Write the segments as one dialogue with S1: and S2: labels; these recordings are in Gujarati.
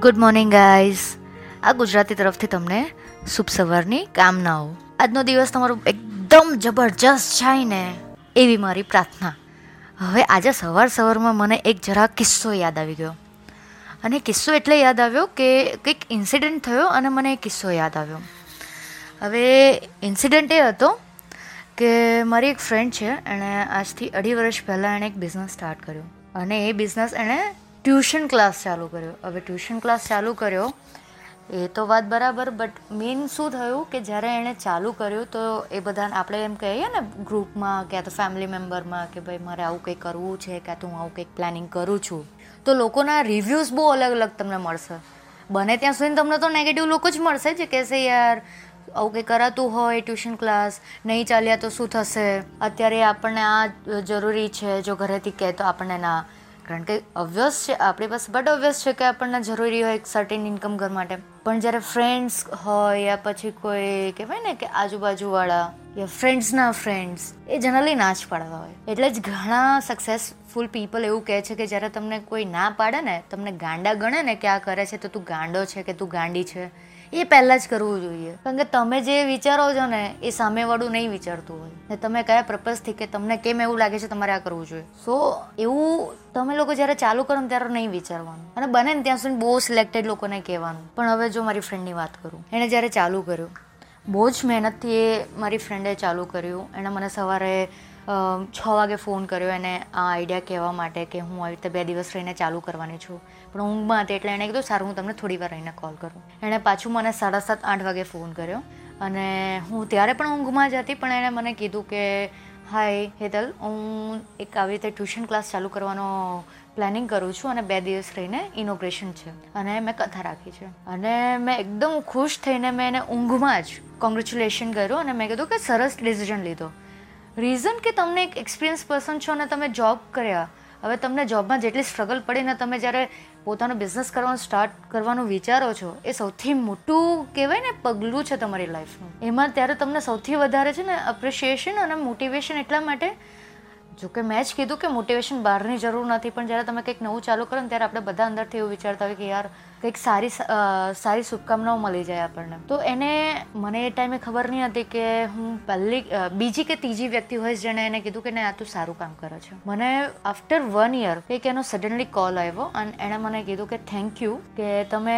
S1: ગુડ મોર્નિંગ ગાઈઝ આ ગુજરાતી તરફથી તમને શુભ સવારની કામનાઓ. આજનો દિવસ તમારો એકદમ જબરજસ્ત જાય ને એવી મારી પ્રાર્થના. હવે આજે સવાર સવારમાં મને એક જરા કિસ્સો યાદ આવી ગયો. અને કિસ્સો એટલે યાદ આવ્યો કે કંઈક ઇન્સિડન્ટ થયો અને મને એ કિસ્સો યાદ આવ્યો. હવે ઇન્સિડન્ટ એ હતો કે મારી એક ફ્રેન્ડ છે, એણે આજથી અઢી વર્ષ પહેલાં એણે એક બિઝનેસ સ્ટાર્ટ કર્યો. અને એ બિઝનેસ એણે ટ્યુશન ક્લાસ ચાલુ કર્યો. હવે ટ્યુશન ક્લાસ ચાલુ કર્યો, એ તો વાત બરાબર બટ મેઇન શું થયું કે જ્યારે એણે ચાલુ કર્યું તો એ બધા આપણે એમ કહીએ ને ગ્રુપમાં ક્યાં તો ફેમિલી મેમ્બરમાં કે ભાઈ મારે આવું કંઈક કરવું છે ક્યાં તો હું આવું કંઈક પ્લાનિંગ કરું છું, તો લોકોના રિવ્યૂઝ બહુ અલગ અલગ તમને મળશે. બને ત્યાં સુધી તમને તો નેગેટિવ લોકો જ મળશે જે કહેશે યાર, આવું કંઈ કરાતું હોય ટ્યુશન ક્લાસ, નહીં ચાલ્યા તો શું થશે? અત્યારે આપણને આ જરૂરી છે, જો ઘરેથી કહે તો આપણને ના. કારણ કે ઓબ્વિયસ છે, આપણી પાસે બટ ઓબ્વિયસ છે કે આપણને જરૂરી હોય એક સર્ટેન ઇન્કમ ઘર માટે. પણ જ્યારે ફ્રેન્ડ્સ હોય યા પછી કોઈ કહેવાય ને કે આજુબાજુવાળા યા ફ્રેન્ડ્સના ફ્રેન્ડ્સ એ જનરલી ના જ પાડવા હોય. એટલે જ ઘણા સક્સેસફુલ પીપલ એવું કહે છે કે જ્યારે તમને કોઈ ના પાડે ને, તમને ગાંડા ગણે ને કે આ કરે છે તો તું ગાંડો છે કે તું ગાંડી છે એ પહેલાં જ કરવું જોઈએ. કારણ કે તમે જે વિચારો છો ને, એ સામેવાળું નહીં વિચારતું હોય. ને તમે કયા પર્પઝથી કે તમને કેમ એવું લાગે છે તમારે આ કરવું જોઈએ. સો એવું તમે લોકો જ્યારે ચાલુ કરો ને ત્યારે નહીં વિચારવાનું. અને બને ને ત્યાં સુધી બહુ સિલેક્ટેડ લોકોને કહેવાનું. પણ હવે જો મારી ફ્રેન્ડની વાત કરું. એણે જ્યારે ચાલુ કર્યું, બહુ જ મહેનતથી એ મારી ફ્રેન્ડે ચાલુ કર્યું. એણે મને સવારે છ વાગે ફોન કર્યો એને આ આઈડિયા કહેવા માટે કે હું આવી રીતે બે દિવસ રહીને ચાલુ કરવાની છું. પણ ઊંઘમાં હતી એટલે એણે કીધું, સારું, હું તમને થોડી વાર રહીને કોલ કરું. એણે પાછું મને સાડા સાત, આઠ વાગે ફોન કર્યો અને હું ત્યારે પણ ઊંઘમાં જ હતી, પણ એણે મને કીધું કે, હાય, હેતલ, હું એક આવી રીતે ટ્યુશન ક્લાસ ચાલુ કરવાનો પ્લાનિંગ કરું છું અને બે દિવસ રહીને ઇનોગ્રેશન છે. અને મેં કથા રાખી છે. અને મેં એકદમ ખુશ થઈને મેં એને ઊંઘમાં જ કોંગ્રેચ્યુલેશન કર્યું અને મેં કીધું કે સરસ ડિસિઝન લીધો. રીઝન કે તમને એક એક્સપિરિયન્સ પર્સન છો અને તમે જોબ કર્યા. હવે તમને જોબમાં જેટલી સ્ટ્રગલ પડીને તમે જ્યારે પોતાનો બિઝનેસ કરવાનું સ્ટાર્ટ કરવાનું વિચારો છો, એ સૌથી મોટું કહેવાય ને પગલું છે તમારી લાઈફનું એમાં ત્યારે તમને સૌથી વધારે છે ને અપ્રિશિએશન અને મોટિવેશન એટલા માટે, જો કે મેં જ કીધું કે મોટિવેશન બહારની જરૂર નથી, પણ જ્યારે તમે કંઈક નવું ચાલુ કરો ને ત્યારે આપણે બધા અંદરથી એવું વિચારતા હોય કે યાર કંઈક સારી સારી શુભકામનાઓ મળી જાય આપણને. તો એને, મને એ ટાઈમે ખબર નહીં હતી કે હું પહેલી બીજી કે ત્રીજી વ્યક્તિ હોય જેણે એને કીધું કે ને, આ તું સારું કામ કરે છે. મને આફ્ટર વન યર કંઈક એનો સડનલી કોલ આવ્યો અને એણે મને કીધું કે થેન્ક યુ કે તમે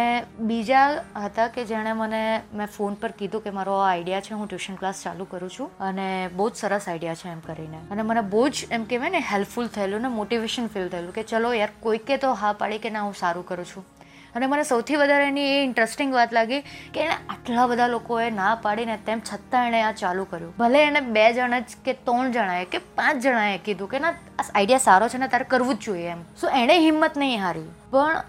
S1: બીજા હતા કે જેણે મને, મેં ફોન પર કીધું કે મારો આઈડિયા છે, હું ટ્યુશન ક્લાસ ચાલુ કરું છું અને બહુ જ સરસ આઈડિયા છે એમ કરીને. અને મને બહુ જ એમ કહેવાય ને હેલ્પફુલ થયેલું ને મોટિવેશન ફીલ થયેલું કે ચલો યાર, કોઈકે તો હા પાડી કે ના, હું સારું કરું છું. અને મને સૌથી વધારે એની એ ઇન્ટરેસ્ટિંગ વાત લાગી કે એણે આટલા બધા લોકોએ ના પાડીને તેમ છતાં એણે આ ચાલુ કર્યું. ભલે એને બે જણા જ કે ત્રણ જણાએ કે પાંચ જણાએ કીધું કે ના, આ આઈડિયા સારો છે ને તારે કરવું જ જોઈએ એમ. સો એણે હિંમત નહીં હારી. પણ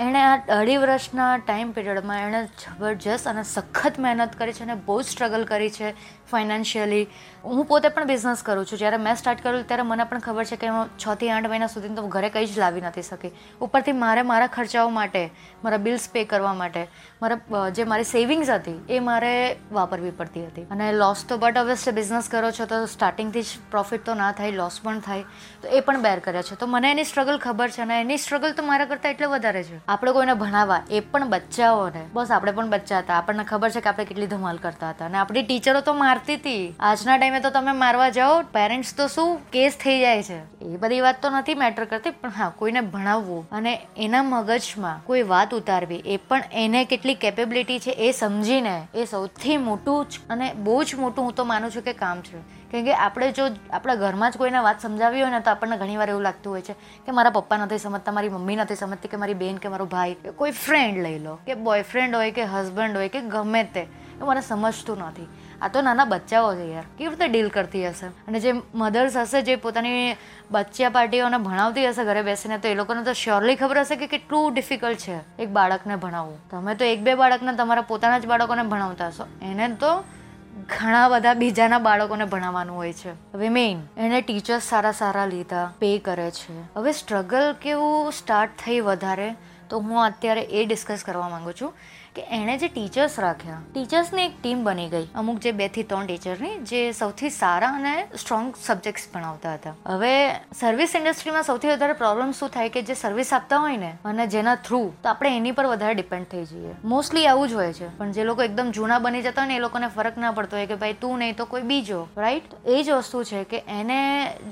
S1: એણે આ અઢી વર્ષના ટાઈમ પીરિયડમાં એણે જબરજસ્ત અને સખત મહેનત કરી છે અને બહુ સ્ટ્રગલ કરી છે ફાઇનાન્શિયલી હું પોતે પણ બિઝનેસ કરું છું. જ્યારે મેં સ્ટાર્ટ કર્યું ત્યારે મને પણ ખબર છે કે હું છથી આઠ મહિના સુધી તો ઘરે કંઈ જ લાવી નથી શકી. ઉપરથી મારે મારા ખર્ચાઓ માટે, મારા બિલ્સ પે કરવા માટે, મારા જે મારી સેવિંગ્સ હતી એ મારે વાપરવી પડતી હતી. અને લોસ તો બટ હવે બિઝનેસ કરો છો તો સ્ટાર્ટિંગથી જ પ્રોફિટ તો ના થાય લોસ પણ થાય. તો એ પણ બેર કર્યા છે. તો મને એની સ્ટ્રગલ ખબર છે અને એની સ્ટ્રગલ તો મારા કરતાં એટલે વધારે છે. આપણે કોઈને ભણાવવા, એ પણ બચ્ચાઓને. બસ આપણે પણ બચ્ચા હતા. આપણને ખબર છે કે આપણે કેટલી ધમાલ કરતા હતા. અને આપણી ટીચરો તો મારતી હતી. આજના ટાઈમે તો તમે મારવા જાઓ પેરેન્ટ્સ તો શું કેસ થઈ જાય છે. એ બધી વાત તો નથી મેટર કરતી, પણ હા, કોઈને ભણાવવું અને એના મગજમાં કોઈ વાત ઉતારવી, એ પણ એને કેટલી કેપેબિલિટી છે એ સમજીને એ સૌથી મોટું જ અને બહુ જ મોટું હું તો માનું છું કે કામ છે. કેમ કે આપણે જો આપણા ઘરમાં જ કોઈને વાત સમજાવી હોય ને તો આપણને ઘણીવાર એવું લાગતું હોય છે કે મારા પપ્પા નથી સમજતા, મારી મમ્મી નથી સમજતી કે મારી બેન કે મારો ભાઈ કોઈ ફ્રેન્ડ લઈ લો, કે બોયફ્રેન્ડ હોય, કે હસબન્ડ હોય, કે ગમે તે, એ મને સમજતું નથી. આ તો નાના બચ્ચાઓ છે યાર, કેવી રીતે ડીલ કરતી હશે? અને જે મધર્સ હશે, જે પોતાની બચ્ચા પાર્ટીઓને ભણાવતી હશે ઘરે બેસીને, તો એ લોકોને તો શ્યોરલી ખબર હશે કે કેટલું ડિફિકલ્ટ છે એક બાળકને ભણાવવું. તમે તો એક બે બાળકને તમારા પોતાના જ બાળકોને ભણાવતા હશો. એને તો ઘણા બધા બીજાના બાળકોને ભણાવવાનું હોય છે. હવે મેઇન એને ટીચર્સ સારા સારા લીધા પે કરે છે. હવે સ્ટ્રગલ કેવું સ્ટાર્ટ થઈ વધારે, તો હું અત્યારે એ ડિસ્કસ કરવા માગું છું. કે એણે જે ટીચર્સ રાખ્યા ટીચર્સની એક ટીમ બની ગઈ. અમુક જે બેથી ત્રણ ટીચરની જે સૌથી સારા અને સ્ટ્રોંગ સબ્જેક્ટ્સ ભણાવતા હતા. હવે સર્વિસ ઇન્ડસ્ટ્રીમાં સૌથી વધારે પ્રોબ્લેમ શું થાય કે જે સર્વિસ આપતા હોય ને, અને જેના થ્રુ તો આપણે એની પર વધારે ડિપેન્ડ થઈ જઈએ. મોસ્ટલી આવું જ હોય છે. પણ જે લોકો એકદમ જૂના બની જતા હોય ને, એ લોકોને ફરક ના પડતો હોય કે ભાઈ તું નહીં તો કોઈ બીજો રાઈટ એ જ વસ્તુ છે કે એને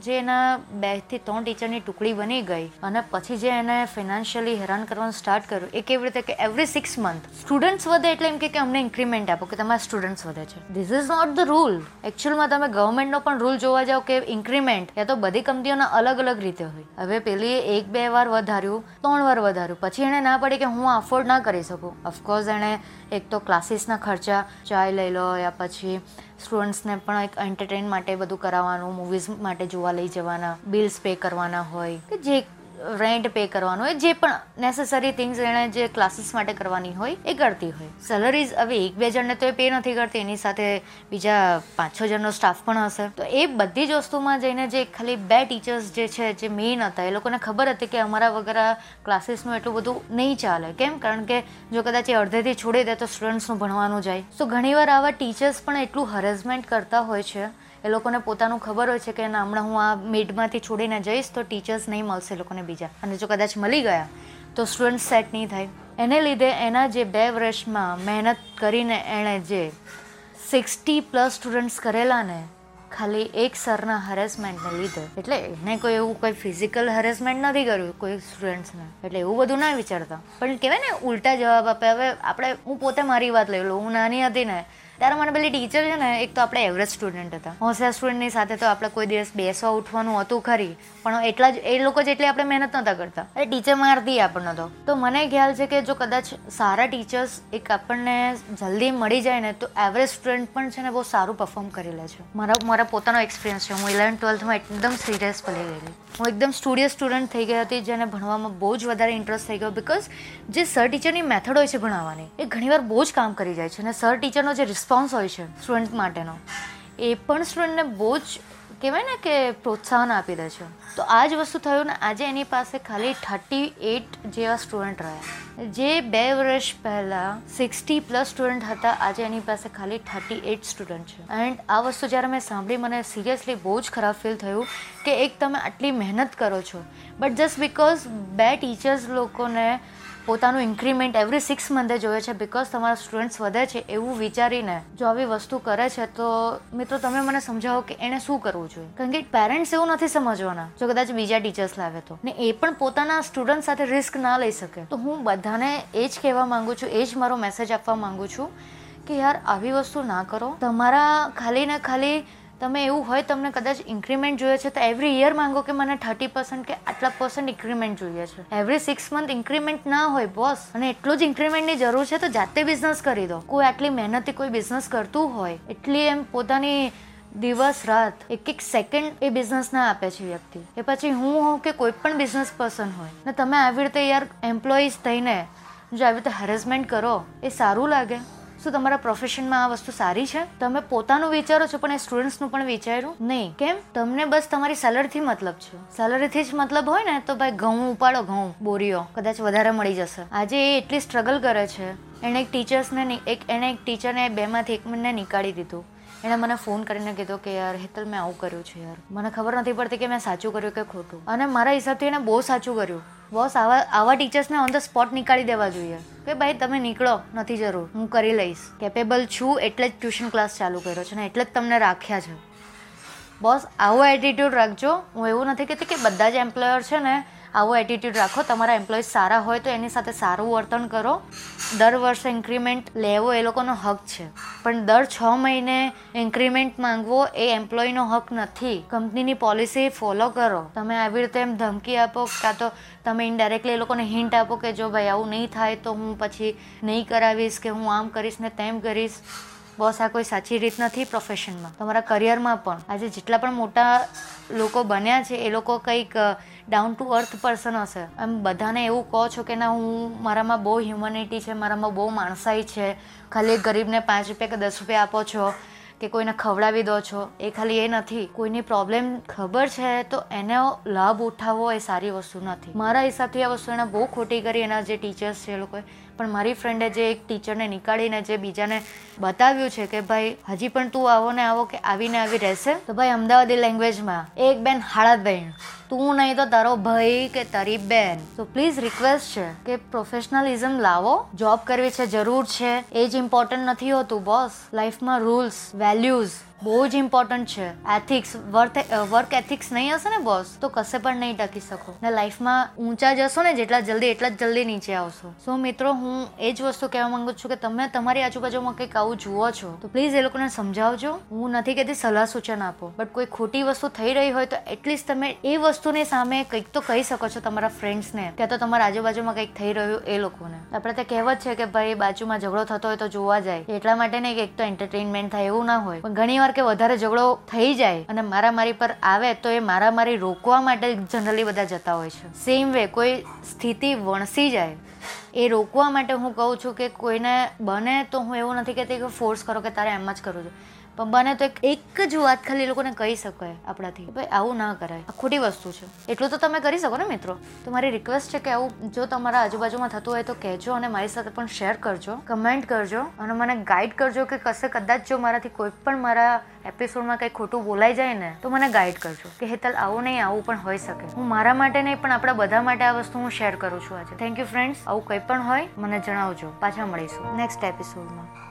S1: જે એના બેથી ત્રણ ટીચરની ટુકડી બની ગઈ, અને પછી જે એને ફિનાન્શિયલી હેરાન કરવાનું સ્ટાર્ટ કર્યું, એ કેવી રીતે કે એવરી સિક્સ મંથ સ્ટુડન્ટ્સ વધે એટલે એમ કે અમને ઇન્ક્રીમેન્ટ આપો, કે તમારા સ્ટુડન્ટ્સ વધે છે. This is not the rule એકચ્યુઅલમાં તમે ગવર્મેન્ટનો પણ રૂલ જોવા જાઓ કે ઇન્ક્રીમેન્ટ યા તો બધી કંપનીઓના અલગ અલગ રીતે હોય. હવે પેલી એક બે વાર વધાર્યું, ત્રણ વાર વધાર્યું. પછી એણે ના પડે કે હું અફોર્ડ ના કરી શકું. ઓફકોર્સ એણે એક તો ક્લાસીસના ખર્ચા, ચાય લઈ લો યા પછી સ્ટુડન્ટ્સને પણ એક એન્ટરટેન માટે બધું કરાવવાનું મૂવીઝ માટે જોવા લઈ જવાના બિલ્સ પે કરવાના હોય, કે જે રેન્ટ પે કરવાનું હોય, જે પણ નેસેસરી થિંગ્સ એણે જે ક્લાસીસ માટે કરવાની હોય, એ કરતી હોય. સેલરીઝ હવે એક, બે જણને તો એ પે નથી કરતી, એની સાથે બીજા પાંચ છ જણનો સ્ટાફ પણ હશે. તો એ બધી જ વસ્તુમાં જઈને જે ખાલી બે ટીચર્સ જે છે, જે મેઇન હતા, એ લોકોને ખબર હતી કે અમારા વગર ક્લાસીસનું એટલું બધું નહીં ચાલે. કેમ? કારણ કે જો કદાચ એ અડધેથી છોડી દે તો સ્ટુડન્ટ્સનું ભણવાનું જાય. તો ઘણીવાર આવા ટીચર્સ પણ એટલું હરેસમેન્ટ કરતા હોય છે એ લોકોને પોતાનું ખબર હોય છે કે ના, હમણાં હું આ મિડમાંથી છોડીને જઈશ તો ટીચર્સ નહીં મળશે એ લોકોને બીજા. અને જો કદાચ મળી ગયા, તો સ્ટુડન્ટ સેટ નહીં થાય. એને લીધે એના જે બે વર્ષમાં મહેનત કરીને એણે જે સિક્સટી પ્લસ સ્ટુડન્ટ્સ કરેલા ને, ખાલી એક સરના હરેસમેન્ટને લીધે. એટલે એને કોઈ એવું કોઈ ફિઝિકલ હરેસમેન્ટ નથી કર્યું, કોઈ સ્ટુડન્ટ્સને એટલે એવું બધું ના વિચારતા. પણ કહેવાય ને, ઉલટા જવાબ આપે. હવે આપણે, હું પોતે મારી વાત લઈ લઉં. હું નાની હતી ને ત્યારે મને પેલી ટીચર છે ને, એક તો આપણે એવરેજ સ્ટુડન્ટ હતા. હોશિયાર સ્ટુડન્ટની સાથે તો આપણે કોઈ દિવસ બેસવા ઉઠવાનું હતું ખરી, પણ એટલા જ, એ લોકો જેટલી આપણે મહેનત નહોતા કરતા. એ ટીચર મારતી આપણને તો. તો મને ખ્યાલ છે કે જો કદાચ સારા ટીચર્સ એક આપણને જલ્દી મળી જાય ને, તો એવરેજ સ્ટુડન્ટ પણ છે ને બહુ સારું પરફોર્મ કરી લે છે. મારા મારા પોતાનો એક્સપિરિયન્સ છે. હું ઇલેવન ટ્વેલ્થમાં એકદમ સિરિયસ પડી ગયેલી. હું એકદમ સ્ટુડિયસ સ્ટુડન્ટ થઈ ગઈ હતી, જેને ભણવામાં બહુ જ વધારે ઇન્ટરેસ્ટ થઈ ગયો બિકોઝ જે સર ટીચરની મેથડ હોય છે ભણાવવાની, એ ઘણીવાર બહુ જ કામ કરી જાય છે. અને સર ટીચરનો જે રિસ્પોન્સ હોય છે સ્ટુડન્ટ માટેનો. એ પણ સ્ટુડન્ટને બહુ જ કહેવાય ને કે પ્રોત્સાહન આપી દે છે. તો આ જ વસ્તુ થયું ને આજે એની પાસે ખાલી થર્ટી એટ જેવા સ્ટુડન્ટ રહ્યા. જે બે વર્ષ પહેલાં સિક્સટી પ્લસ સ્ટુડન્ટ હતા, આજે એની પાસે ખાલી થર્ટી એટ સ્ટુડન્ટ છે. એન્ડ આ વસ્તુ જ્યારે મેં સાંભળી, મને સિરિયસલી બહુ જ ખરાબ ફીલ થયું કે એક તમે આટલી મહેનત કરો છો. બટ જસ્ટ બિકોઝ બે ટીચર્સ લોકોને પોતાનું ઇન્ક્રીમેન્ટ એવરી સિક્સ મંથે જોઈએ છે બિકોઝ તમારા સ્ટુડન્ટ્સ વધે છે એવું વિચારીને જો આવી વસ્તુ કરે છે તો મિત્રો તમે મને સમજાવો કે એણે શું કરવું જોઈએ? કારણ કે પેરેન્ટ્સ એવું નથી સમજવાના. જો કદાચ બીજા ટીચર્સ લાવે તો. ને એ પણ પોતાના સ્ટુડન્ટ સાથે રિસ્ક ના લઈ શકે. તો હું બધાને એ જ કહેવા માંગુ છું એ જ મારો મેસેજ આપવા માંગુ છું કે યાર આવી વસ્તુ ના કરો. તમારા ખાલી ને ખાલી તમે એવું હોય, તમને કદાચ ઇન્ક્રીમેન્ટ જોઈએ છે, તો એવરી યર માંગો કે મને થર્ટી પર્સન્ટ કે આટલા પર્સન્ટ ઇન્ક્રીમેન્ટ જોઈએ છે. એવરી સિક્સ મંથ ઇન્ક્રીમેન્ટ ના હોય બોસ અને એટલું જ ઇન્ક્રીમેન્ટની જરૂર છે, તો જાતે બિઝનેસ કરી દો. કોઈ આટલી મહેનતથી કોઈ બિઝનેસ કરતું હોય, એટલી એમ પોતાની દિવસ, રાત એક એક સેકન્ડ એ બિઝનેસ ના આપે છે વ્યક્તિ. એ પછી હું હોઉં કે કોઈ પણ બિઝનેસ પર્સન હોય, ને તમે આવી રીતે યાર એમ્પ્લોઈઝ થઈને જો આવી રીતે હેરેસમેન્ટ કરો, એ સારું લાગે. શું તમારા પ્રોફેશનમાં આ વસ્તુ સારી છે? તમે પોતાનું વિચારો છો પણ એ સ્ટુડન્ટ્સનું પણ વિચાર્યું નહીં. કેમ? તમને બસ તમારી સેલરીથી મતલબ છે. સેલરીથી જ મતલબ હોય ને તો ભાઈ ઘઉં ઉપાડો, ઘઉં, બોરીઓ. કદાચ વધારે મળી જશે. આજે એ એટલી સ્ટ્રગલ કરે છે. એણે એક ટીચર્સને એક એણે એક ટીચરને બેમાંથી એક મને નીકાળી દીધું. એણે મને ફોન કરીને કીધો કે, યાર, હેતલ, મેં આવું કર્યું છે યાર. મને ખબર નથી પડતી કે મેં સાચું કર્યું કે ખોટું. અને મારા હિસાબથી એણે બહુ સાચું કર્યું. બોસ આવા આવા ટીચર્સને ઓન ધ સ્પોટ નીકાળી દેવા જોઈએ. કે ભાઈ, તમે નીકળો, નથી જરૂર, હું કરી લઈશ. કેપેબલ છું એટલે જ ટ્યુશન ક્લાસ ચાલુ કર્યો છે ને એટલે જ તમને રાખ્યા છે. બોસ આવો એટીટ્યૂડ રાખજો. હું એવું નથી કહેતી કે બધા જ એમ્પ્લોયર છે ને, આવો એટીટ્યૂડ રાખો. તમારા એમ્પ્લોય સારા હોય તો એની સાથે સારું વર્તન કરો. દર વર્ષે ઇન્ક્રીમેન્ટ લેવો એ લોકોનો હક છે. પણ દર છ મહિને ઇન્ક્રીમેન્ટ માંગવો એ એમ્પ્લોયનો હક નથી. કંપનીની પોલિસી ફોલો કરો. તમે આવી રીતે એમ ધમકી આપો કાં તો તમે ઇનડાયરેક્ટલી એ લોકોને હિન્ટ આપો કે જો ભાઈ આવું નહીં થાય તો હું પછી નહીં કરાવીશ કે હું આમ કરીશ ને તેમ કરીશ. બોસ આ કોઈ સાચી રીત નથી પ્રોફેશનમાં તમારા કરિયરમાં પણ. આજે જેટલા પણ મોટા લોકો બન્યા છે, એ લોકો કંઈક ડાઉન ટુ અર્થ પર્સન હશે. એમ બધાને એવું કહો છો કે ના, હું, મારામાં બહુ હ્યુમનિટી છે, મારામાં બહુ માણસાઈ છે. ખાલી ગરીબને પાંચ રૂપિયા કે દસ રૂપિયા આપો છો કે કોઈને ખવડાવી દો છો, એ ખાલી એ નથી. કોઈની પ્રોબ્લેમ ખબર છે તો એનો લાભ ઉઠાવવો એ સારી વસ્તુ નથી. મારા હિસાબથી આ વસ્તુ એને બહુ ખોટી કરી, એના જે ટીચર્સ છે એ લોકોએ પણ મારી ફ્રેન્ડે જે એક ટીચરને નીકાળીને જે બીજાને બતાવ્યું છે કે ભાઈ, હજી પણ તું આવો ને આવો કે આવીને આવી રહેશે? તો ભાઈ, અમદાવાદી લેંગ્વેજમાં એક બેન હાળા બેન તું નહીં તો તારો ભાઈ કે તારી બેન. તો પ્લીઝ રિક્વેસ્ટ છે કે પ્રોફેશનલિઝમ લાવો. જોબ કરવી છે જરૂર છે. એ જ ઇમ્પોર્ટન્ટ નથી હોતું બોસ લાઈફમાં રૂલ્સ વેલ્યુઝ બહુ જ ઇમ્પોર્ટન્ટ છે. એથિક્સ વર્ક એથિક્સ નહીં હશે ને બોસ તો કશે પણ નહીં ટકી શકો. ને લાઈફમાં ઊંચા જશો ને, જેટલા જલ્દી, એટલા જ જલ્દી નીચે આવશો. સો મિત્રો, હું એ જ વસ્તુ કહેવા માંગુ છું કે તમે તમારી આજુબાજુમાં કંઈક આવું જુઓ છો, તો પ્લીઝ એ લોકોને સમજાવજો. હું નથી કહેતી સલાહ સૂચન આપો. બટ કોઈ ખોટી વસ્તુ થઈ રહી હોય, તો એટલીસ્ટ તમે એ વસ્તુની સામે કંઈક તો કહી શકો છો તમારા ફ્રેન્ડ્સને કે તો તમારા આજુબાજુમાં કંઈક થઈ રહ્યું એ લોકોને. આપણે તે કહેવત છે કે ભાઈ, બાજુમાં ઝઘડો થતો હોય તો જોવા જાય. એટલા માટે નહીં કે એક તો એન્ટરટેનમેન્ટ થાય એવું ના હોય. પણ ઘણી વાર કે વધારે ઝઘડો થઈ જાય અને મારામારી પર આવે તો એ મારામારી રોકવા માટે જનરલી બધા જતા હોય છે. સેમ વે કોઈ સ્થિતિ વણસી જાય, એ રોકવા માટે હું કહું છું કે કોઈને બને તો હું એવું નથી કહેતી કે ફોર્સ કરો કે તારે એમ જ કરવું છે. પણ બને તો એક જ વાત ખાલી એ લોકોને કહી શકાય આપણાથી ભાઈ આવું ના કરાય. આ ખોટી વસ્તુ છે. એટલું તો તમે કરી શકો ને મિત્રો. તો મારી રિક્વેસ્ટ છે કે આવું જો તમારા આજુબાજુમાં થતું હોય તો કહેજો અને મારી સાથે પણ શેર કરજો. કમેન્ટ કરજો અને મને ગાઈડ કરજો કે કશે કદાચ જો મારાથી કોઈ પણ મારા એપિસોડમાં કંઈ ખોટું બોલાઈ જાય ને, તો મને ગાઈડ કરજો કે હેતલ આવું નહીં, આવું પણ હોઈ શકે. હું મારા માટે નહીં, પણ આપણા બધા માટે આ વસ્તુ હું શેર કરું છું આજે. થેન્ક યુ ફ્રેન્ડ્સ આવું કંઈ પણ હોય, મને જણાવજો. પાછા મળીશું નેક્સ્ટ એપિસોડમાં